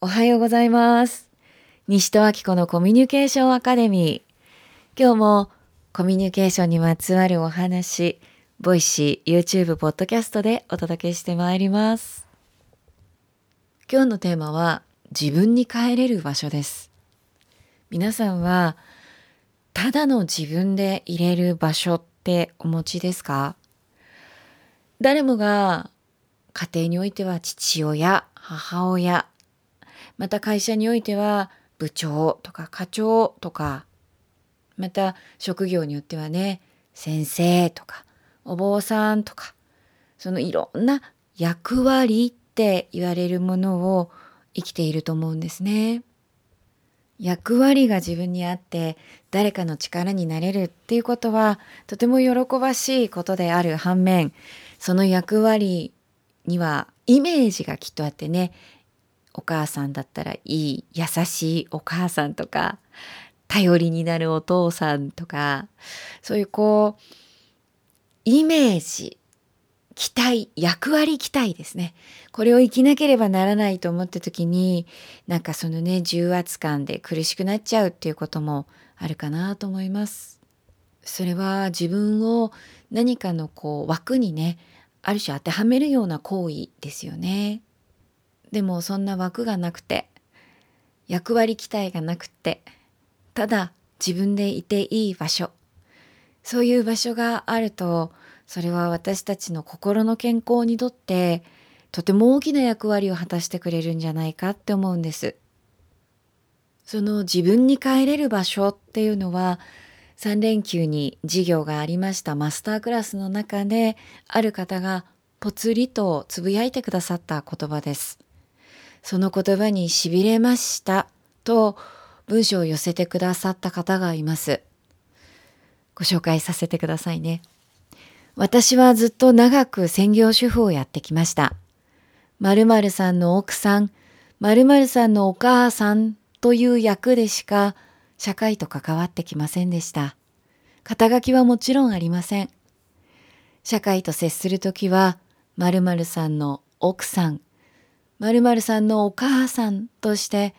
おはようございます。西戸明子のコミュニケーションアカデミー。今日もコミュニケーションにまつわるお話、ボイシー、YouTube、ポッドキャストでお届けしてまいります。今日のテーマは自分に還れる場所です。皆さんはただの自分でいれる場所ってお持ちですか？誰もが家庭においては父親、母親、また会社においては部長とか課長とか、また職業によってはね、先生とかお坊さんとか、そのいろんな役割って言われるものを生きていると思うんですね。役割が自分にあって誰かの力になれるっていうことはとても喜ばしいことである反面その役割にはイメージがきっとあってねお母さんだったらいい優しいお母さんとか頼りになるお父さんとかそういうこうイメージ期待役割期待ですねこれを生きなければならないと思った時になんかそのね重圧感で苦しくなっちゃうっていうこともあるかなと思います。それは自分を何かのこう枠にねある種当てはめるような行為ですよね。でもそんな枠がなくて役割期待がなくてただ自分でいていい場所そういう場所があるとそれは私たちの心の健康にとってとても大きな役割を果たしてくれるんじゃないかって思うんです。その自分に帰れる場所っていうのは3連休に授業がありましたマスタークラスの中である方がぽつりとつぶやいてくださった言葉です。その言葉にしびれましたと文章を寄せてくださった方がいます。ご紹介させてくださいね。私はずっと長く専業主婦をやってきました。〇〇さんの奥さん、〇〇さんのお母さんという役でしか社会と関わってきませんでした。肩書きはもちろんありません。社会と接するときは、〇〇さんの奥さん、〇〇さんのお母さんとして、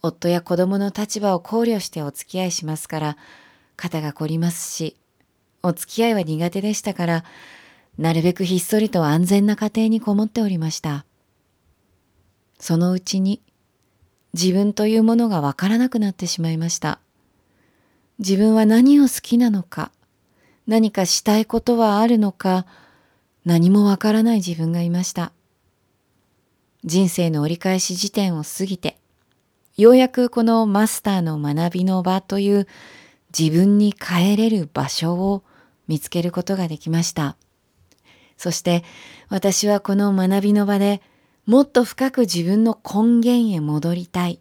夫や子供の立場を考慮してお付き合いしますから、肩が凝りますし、お付き合いは苦手でしたから、なるべくひっそりと安全な家庭にこもっておりました。そのうちに自分というものがわからなくなってしまいました。自分は何を好きなのか、何かしたいことはあるのか、何もわからない自分がいました。人生の折り返し時点を過ぎて、ようやくこのマスターの学びの場という自分に帰れる場所を見つけることができました。そして私はこの学びの場でもっと深く自分の根源へ戻りたい。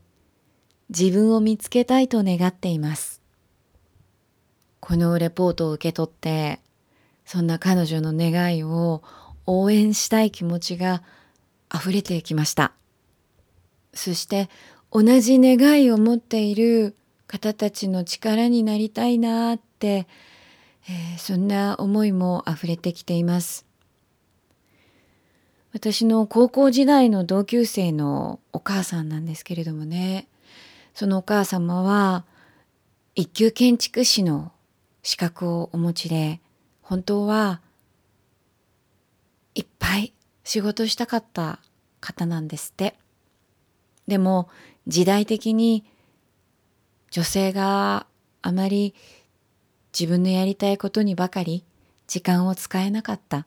自分を見つけたいと願っています。このレポートを受け取って、そんな彼女の願いを応援したい気持ちが溢れてきました。そして同じ願いを持っている方たちの力になりたいなって、えー、そんな思いも溢れてきています。私の高校時代の同級生のお母さんなんですけれどもねそのお母様は一級建築士の資格をお持ちで本当はいっぱい仕事したかった方なんですってでも時代的に女性があまり自分のやりたいことにばかり時間を使えなかった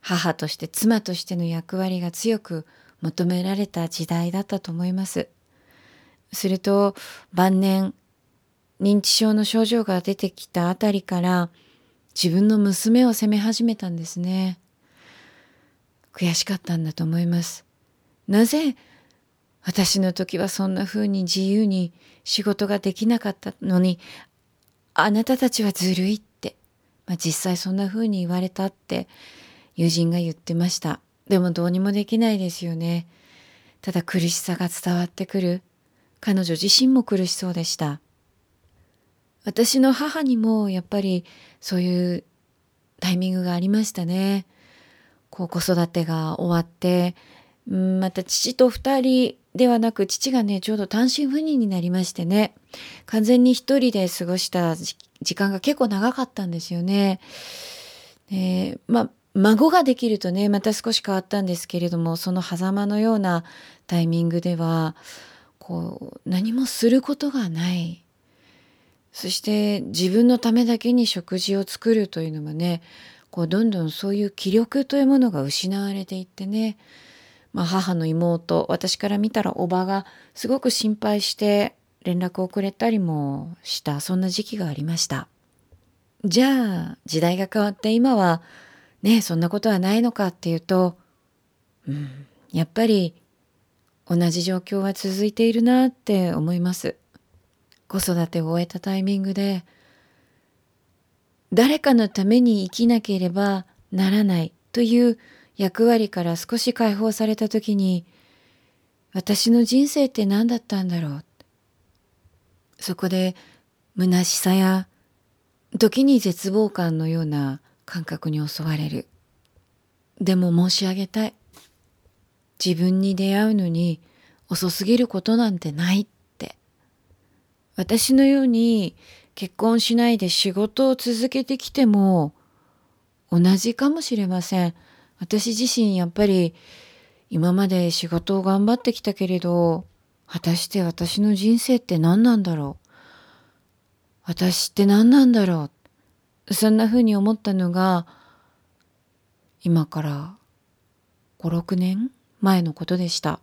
母として妻としての役割が強く求められた時代だったと思います。すると晩年認知症の症状が出てきたあたりから自分の娘を責め始めたんですね。悔しかったんだと思います。なぜ私の時はそんな風に自由に仕事ができなかったのにあなたたちはずるいって、まあ、実際そんな風に言われたって友人が言ってました。でもどうにもできないですよね。ただ苦しさが伝わってくる。彼女自身も苦しそうでした。私の母にもやっぱりそういうタイミングがありましたね。こう子育てが終わって、また父と二人ではなく父がねちょうど単身赴任になりましてね完全に一人で過ごした時間が結構長かったんですよね。まあ孫ができるとねまた少し変わったんですけれどもその狭間のようなタイミングではこう何もすることがないそして自分のためだけに食事を作るというのもねこうどんどんそういう気力というものが失われていってね、まあ、母の妹私から見たらおばがすごく心配して連絡をくれたりもした。そんな時期がありました。じゃあ時代が変わって今はねそんなことはないのかっていうと、うん、やっぱり同じ状況は続いているなって思います。子育てを終えたタイミングで誰かのために生きなければならないという役割から少し解放された時に私の人生って何だったんだろう？そこで虚しさや時に絶望感のような感覚に襲われる。でも申し上げたい。自分に出会うのに遅すぎることなんてないって。私のように結婚しないで仕事を続けてきても同じかもしれません。私自身やっぱり今まで仕事を頑張ってきたけれど果たして私の人生って何なんだろう私って何なんだろうそんな風に思ったのが今から56年前のことでした。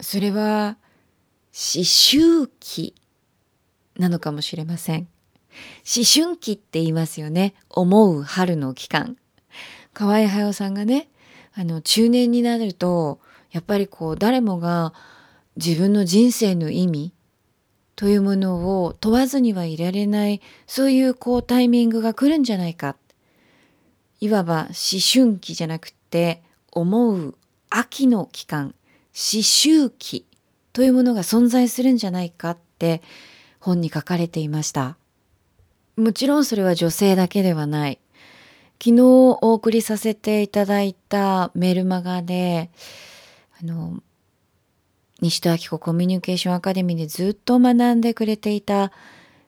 それは思春期なのかもしれません。思春期って言いますよね。思う春の期間。河合隼さんがね、あの、中年になると、やっぱりこう、誰もが自分の人生の意味というものを問わずにはいられない、そういうこう、タイミングが来るんじゃないか。いわば思春期じゃなくて、思う秋の期間、思春期というものが存在するんじゃないかって本に書かれていました。もちろんそれは女性だけではない。昨日お送りさせていただいたメルマガで、あの、西戸明子コミュニケーションアカデミーでずっと学んでくれていた、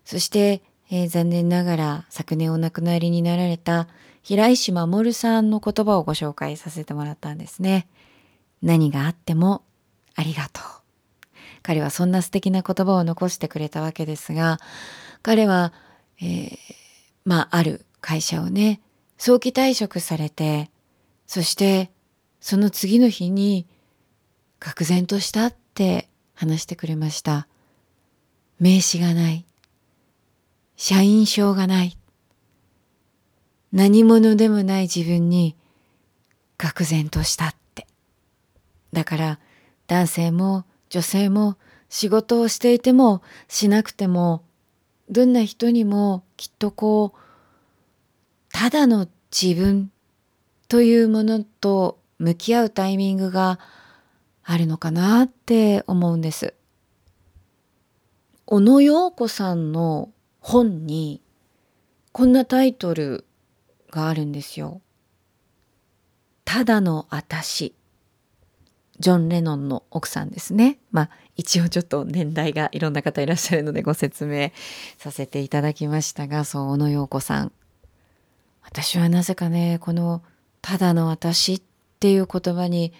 そして、えー、残念ながら昨年お亡くなりになられた平石守さんの言葉をご紹介させてもらったんですね。何があってもありがとう。彼はそんな素敵な言葉を残してくれたわけですが彼は、えー、まあある会社をね早期退職されてそしてその次の日に愕然としたって話してくれました。名刺がない。社員証がない。何者でもない自分に愕然としたって。だから男性も女性も仕事をしていてもしなくてもどんな人にもきっとこうただの自分というものと向き合うタイミングがあるのかなって思うんです。小野洋子さんの本にこんなタイトルがあるんですよ。ただの私ジョン・レノンの奥さんですね。まあ一応ちょっと年代がいろんな方いらっしゃるのでご説明させていただきましたが、そう、小野洋子さん。私はなぜかね、このただの私っていう言葉に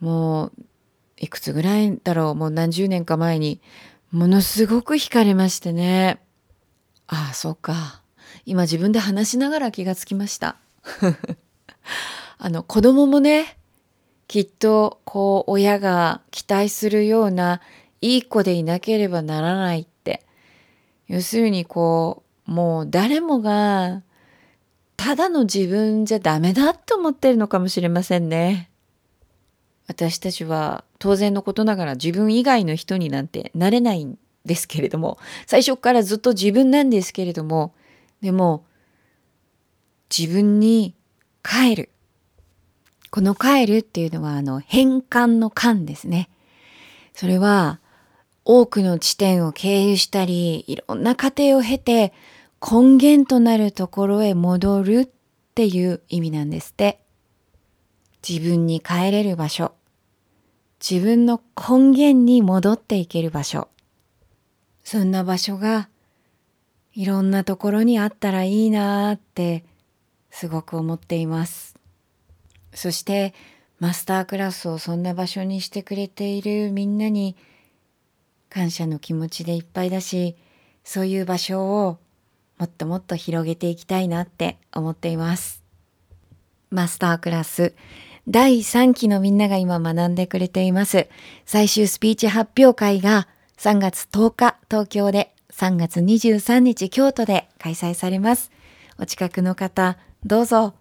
もういくつぐらいだろう、もう何十年か前にものすごく惹かれましてね。ああ、そうか。今自分で話しながら気がつきました。あの子供もねきっとこう親が期待するようないい子でいなければならないって要するにこうもう誰もがただの自分じゃダメだって思ってるのかもしれませんね。私たちは当然のことながら自分以外の人になんてなれないんですけれども最初からずっと自分なんですけれどもでも自分に帰るこの帰るっていうのはあの変換の間ですね。それは多くの地点を経由したり、いろんな過程を経て根源となるところへ戻るっていう意味なんですって。自分に帰れる場所。自分の根源に戻っていける場所。そんな場所がいろんなところにあったらいいなーってすごく思っています。そしてマスタークラスをそんな場所にしてくれているみんなに感謝の気持ちでいっぱいだし、そういう場所をもっともっと広げていきたいなって思っています。マスタークラス第3期のみんなが今学んでくれています。最終スピーチ発表会が3月10日東京で3月23日京都で開催されます。お近くの方、どうぞ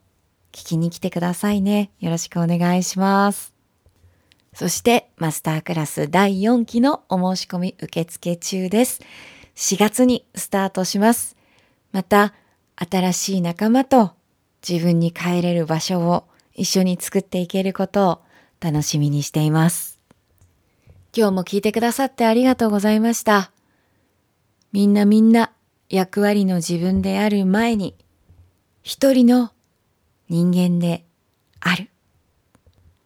聞きに来てくださいね。よろしくお願いします。そしてマスタークラス第4期のお申し込み受付中です。4月にスタートします。また新しい仲間と自分に帰れる場所を一緒に作っていけることを楽しみにしています。今日も聞いてくださってありがとうございました。みんなみんな役割の自分である前に一人の人間である。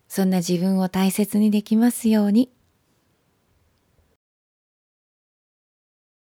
そんな自分を大切にできますように。